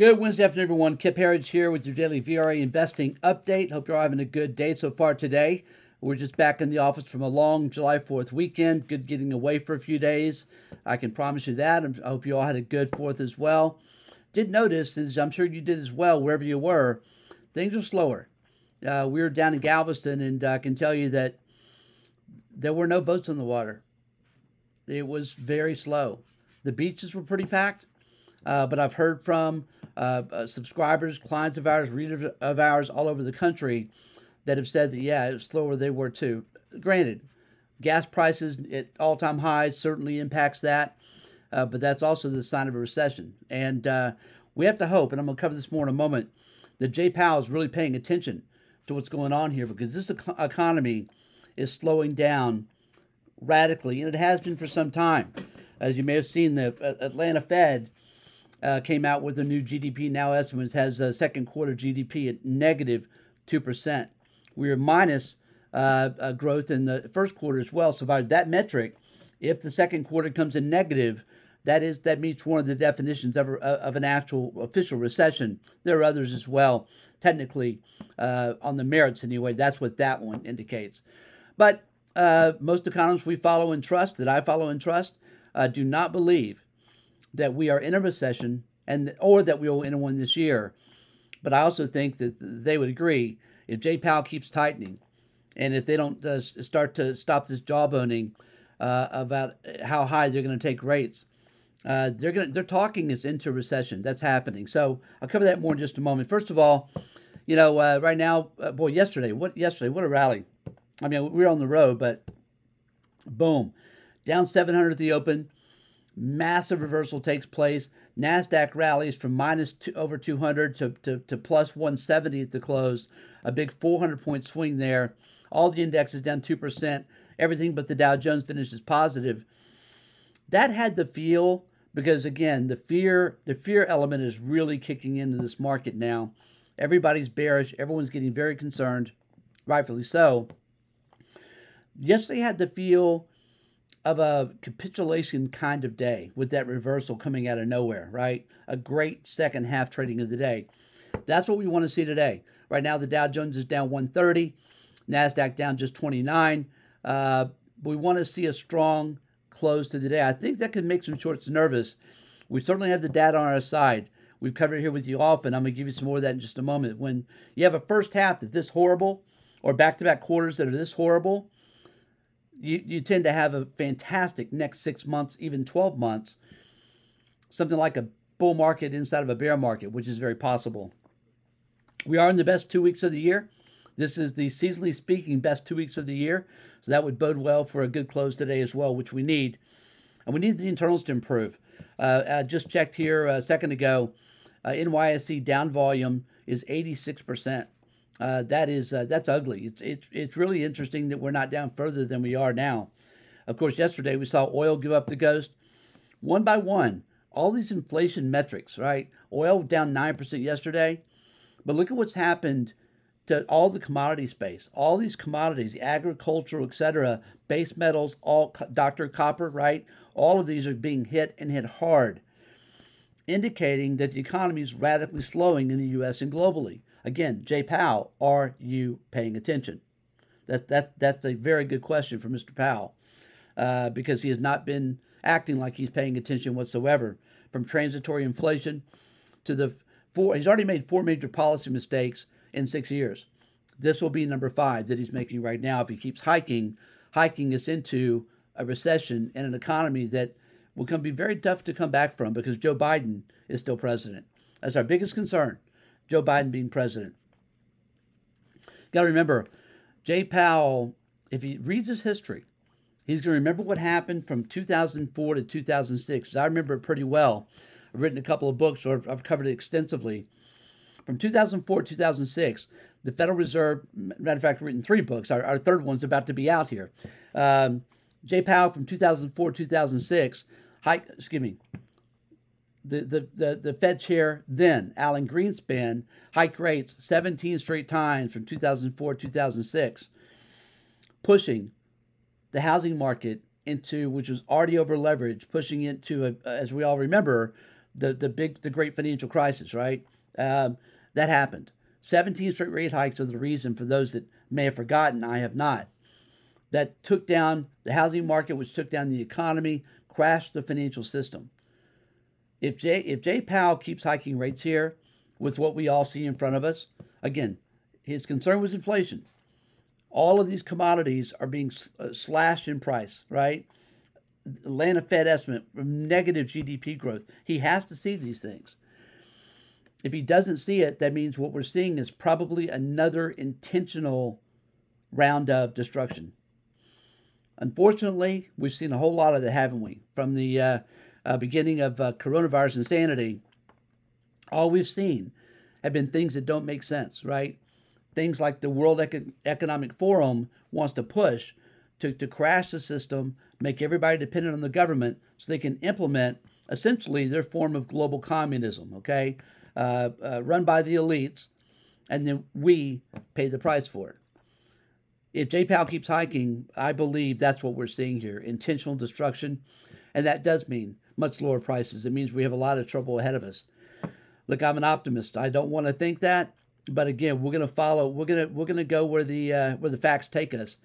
Good Wednesday afternoon, everyone. Kip Herriage here with your daily VRA investing update. Hope you're all having a good day so far today. We're just back in the office from a long July 4th weekend. Good getting away for a few days. I can promise you that. I hope you all had a good 4th as well. Did notice, as I'm sure you did as well, wherever you were, things are slower. Uh, we were down in Galveston, and I can tell you that there were no boats on the water. It was very slow. The beaches were pretty packed, uh, but I've heard from uh, uh, subscribers, clients of ours, readers of ours all over the country that have said that, yeah, it's slower they were too. Granted, gas prices at all time highs certainly impacts that, uh, but that's also the sign of a recession. And uh, we have to hope, and I'm going to cover this more in a moment, that Jay Powell is really paying attention to what's going on here because this economy is slowing down radically, and it has been for some time. As you may have seen, the uh, Atlanta Fed uh, came out with a new GDP now estimates has a second quarter GDP at negative 2%. We are minus uh, uh, growth in the first quarter as well. So by that metric, if the second quarter comes in negative, that is that meets one of the definitions of, of an actual official recession. There are others as well, technically uh, on the merits anyway. That's what that one indicates. But uh, most economists we follow and trust, that I follow and trust, uh, do not believe that we are in a recession and or that we will enter one this year. But I also think that they would agree if Jay Powell keeps tightening, and if they don't uh, start to stop this jawboning uh, about how high they're going to take rates, uh, they're going they're talking us into recession. That's happening. So I'll cover that more in just a moment. First of all, you know, uh, right now, uh, boy, yesterday, what yesterday, what a rally! I mean, we were on the road, but boom, down 700 at the open massive reversal takes place. NASDAQ rallies from minus two, over 200 to, to, to plus 170 at the close, a big 400 point swing there. All the indexes down 2%. Everything but the Dow Jones finishes positive. That had the feel because again, the fear the fear element is really kicking into this market now. Everybody's bearish, everyone's getting very concerned, rightfully so. Yesterday had the feel of a capitulation kind of day with that reversal coming out of nowhere, right? A great second half trading of the day. That's what we want to see today. Right now, the Dow Jones is down 130, NASDAQ down just 29. Uh, we want to see a strong close to the day. I think that could make some shorts nervous. We certainly have the data on our side. We've covered it here with you often. I'm going to give you some more of that in just a moment. When you have a first half that's this horrible, or back to back quarters that are this horrible, you, you tend to have a fantastic next six months, even 12 months, something like a bull market inside of a bear market, which is very possible. We are in the best two weeks of the year. This is the seasonally speaking best two weeks of the year. So that would bode well for a good close today as well, which we need. And we need the internals to improve. Uh, I just checked here a second ago. Uh, NYSE down volume is 86% uh, that is uh, that's ugly. It's it's it's really interesting that we're not down further than we are now. Of course, yesterday we saw oil give up the ghost one by one. All these inflation metrics, right? Oil down nine percent yesterday, but look at what's happened to all the commodity space. All these commodities, agricultural, etc., base metals, all Dr. Copper, right? All of these are being hit and hit hard, indicating that the economy is radically slowing in the U.S. and globally. Again, Jay Powell, are you paying attention? That, that, that's a very good question for Mr. Powell uh, because he has not been acting like he's paying attention whatsoever. From transitory inflation to the four, he's already made four major policy mistakes in six years. This will be number five that he's making right now if he keeps hiking, hiking us into a recession and an economy that will come be very tough to come back from because Joe Biden is still president. That's our biggest concern. Joe Biden being president. Got to remember, Jay Powell, if he reads his history, he's going to remember what happened from 2004 to 2006. I remember it pretty well. I've written a couple of books, or I've covered it extensively. From 2004 to 2006, the Federal Reserve, matter of fact, I've written three books. Our, our third one's about to be out here. Um, Jay Powell from 2004 to 2006, hike, excuse me, the, the, the, the Fed chair then, Alan Greenspan, hiked rates 17 straight times from 2004 2006, pushing the housing market into, which was already over leveraged, pushing it to, a, as we all remember, the the big the great financial crisis, right? Um, that happened. 17 straight rate hikes are the reason for those that may have forgotten. I have not. That took down the housing market, which took down the economy, crashed the financial system. If Jay if Jay Powell keeps hiking rates here, with what we all see in front of us, again, his concern was inflation. All of these commodities are being uh, slashed in price, right? Atlanta Fed estimate negative GDP growth. He has to see these things. If he doesn't see it, that means what we're seeing is probably another intentional round of destruction. Unfortunately, we've seen a whole lot of that, haven't we? From the uh, uh, beginning of uh, coronavirus insanity, all we've seen have been things that don't make sense, right? Things like the World Eco- Economic Forum wants to push to, to crash the system, make everybody dependent on the government so they can implement essentially their form of global communism, okay? Uh, uh, run by the elites, and then we pay the price for it. If Jay Powell keeps hiking, I believe that's what we're seeing here intentional destruction. And that does mean much lower prices. It means we have a lot of trouble ahead of us. Look, I'm an optimist. I don't want to think that, but again, we're going to follow. We're going to we're going to go where the uh, where the facts take us.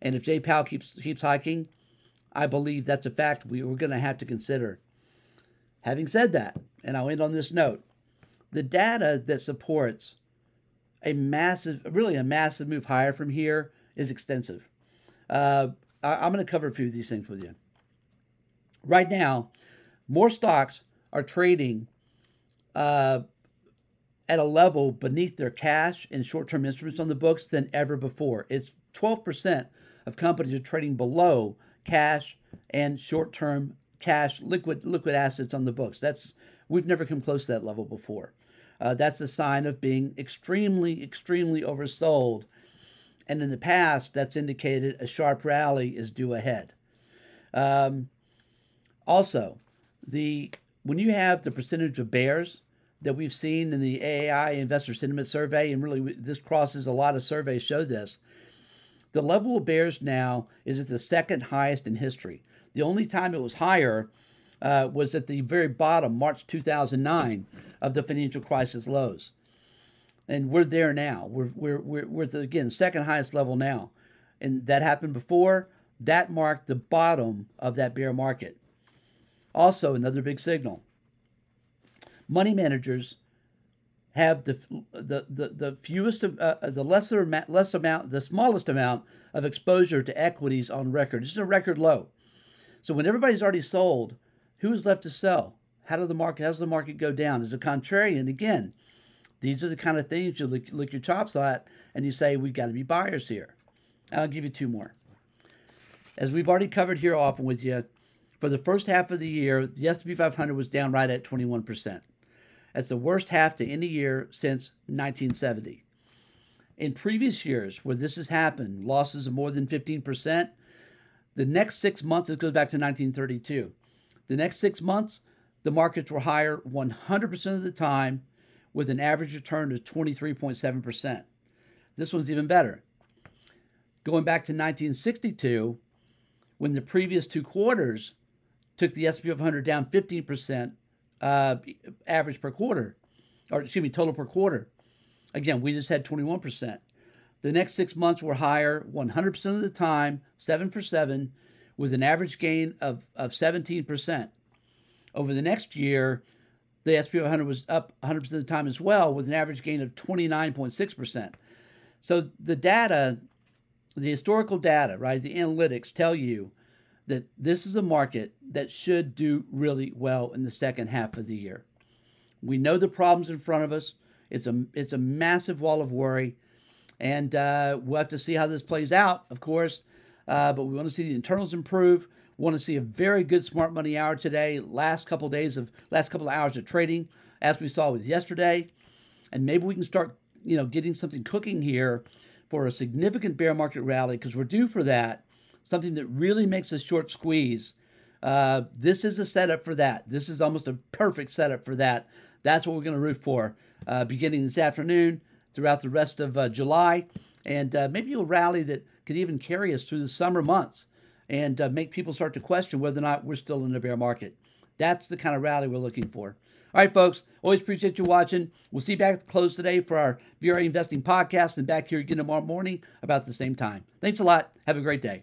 And if Jay Powell keeps keeps hiking, I believe that's a fact we, we're going to have to consider. Having said that, and I'll end on this note, the data that supports a massive, really a massive move higher from here is extensive. Uh, I, am going to cover a few of these things with you. Right now, more stocks are trading uh, at a level beneath their cash and short term instruments on the books than ever before. It's 12% of companies are trading below cash and short term cash liquid liquid assets on the books. That's we've never come close to that level before. Uh, that's a sign of being extremely, extremely oversold. And in the past, that's indicated a sharp rally is due ahead. Um, also, the when you have the percentage of bears that we've seen in the AAI Investor Sentiment Survey, and really this crosses a lot of surveys show this, the level of bears now is at the second highest in history. The only time it was higher uh, was at the very bottom, March 2009, of the financial crisis lows. And we're there now. We're, we're, we're, we're the, again, second highest level now. And that happened before. That marked the bottom of that bear market. Also, another big signal money managers have the the the, the fewest uh, the lesser less amount the smallest amount of exposure to equities on record. This is a record low. So when everybody's already sold, who's left to sell? How does the market how does the market go down? As a contrarian, again, these are the kind of things you look, look your chops at and you say we've got to be buyers here. I'll give you two more. As we've already covered here often with you, for the first half of the year, the S&P 500 was down right at 21%. That's the worst half to any year since 1970. In previous years where this has happened, losses of more than 15%, the next six months, it goes back to 1932. The next six months, the markets were higher 100% of the time with an average return of 23.7%. This one's even better. Going back to 1962, when the previous two quarters took the S&P 500 down 15% uh, average per quarter, or excuse me, total per quarter. Again, we just had 21%. The next six months were higher 100% of the time, seven for seven, with an average gain of, of 17%. Over the next year, the SP 500 was up 100% of the time as well, with an average gain of 29.6%. So the data, the historical data, right, the analytics tell you that this is a market that should do really well in the second half of the year. We know the problems in front of us. It's a it's a massive wall of worry, and uh, we'll have to see how this plays out, of course. Uh, but we want to see the internals improve. We want to see a very good smart money hour today. Last couple of days of last couple of hours of trading, as we saw with yesterday, and maybe we can start you know getting something cooking here for a significant bear market rally because we're due for that something that really makes a short squeeze. Uh, this is a setup for that. This is almost a perfect setup for that. That's what we're going to root for uh, beginning this afternoon throughout the rest of uh, July. And uh, maybe a rally that could even carry us through the summer months and uh, make people start to question whether or not we're still in a bear market. That's the kind of rally we're looking for. All right, folks, always appreciate you watching. We'll see you back at the close today for our VRA Investing podcast and back here again tomorrow morning about the same time. Thanks a lot. Have a great day.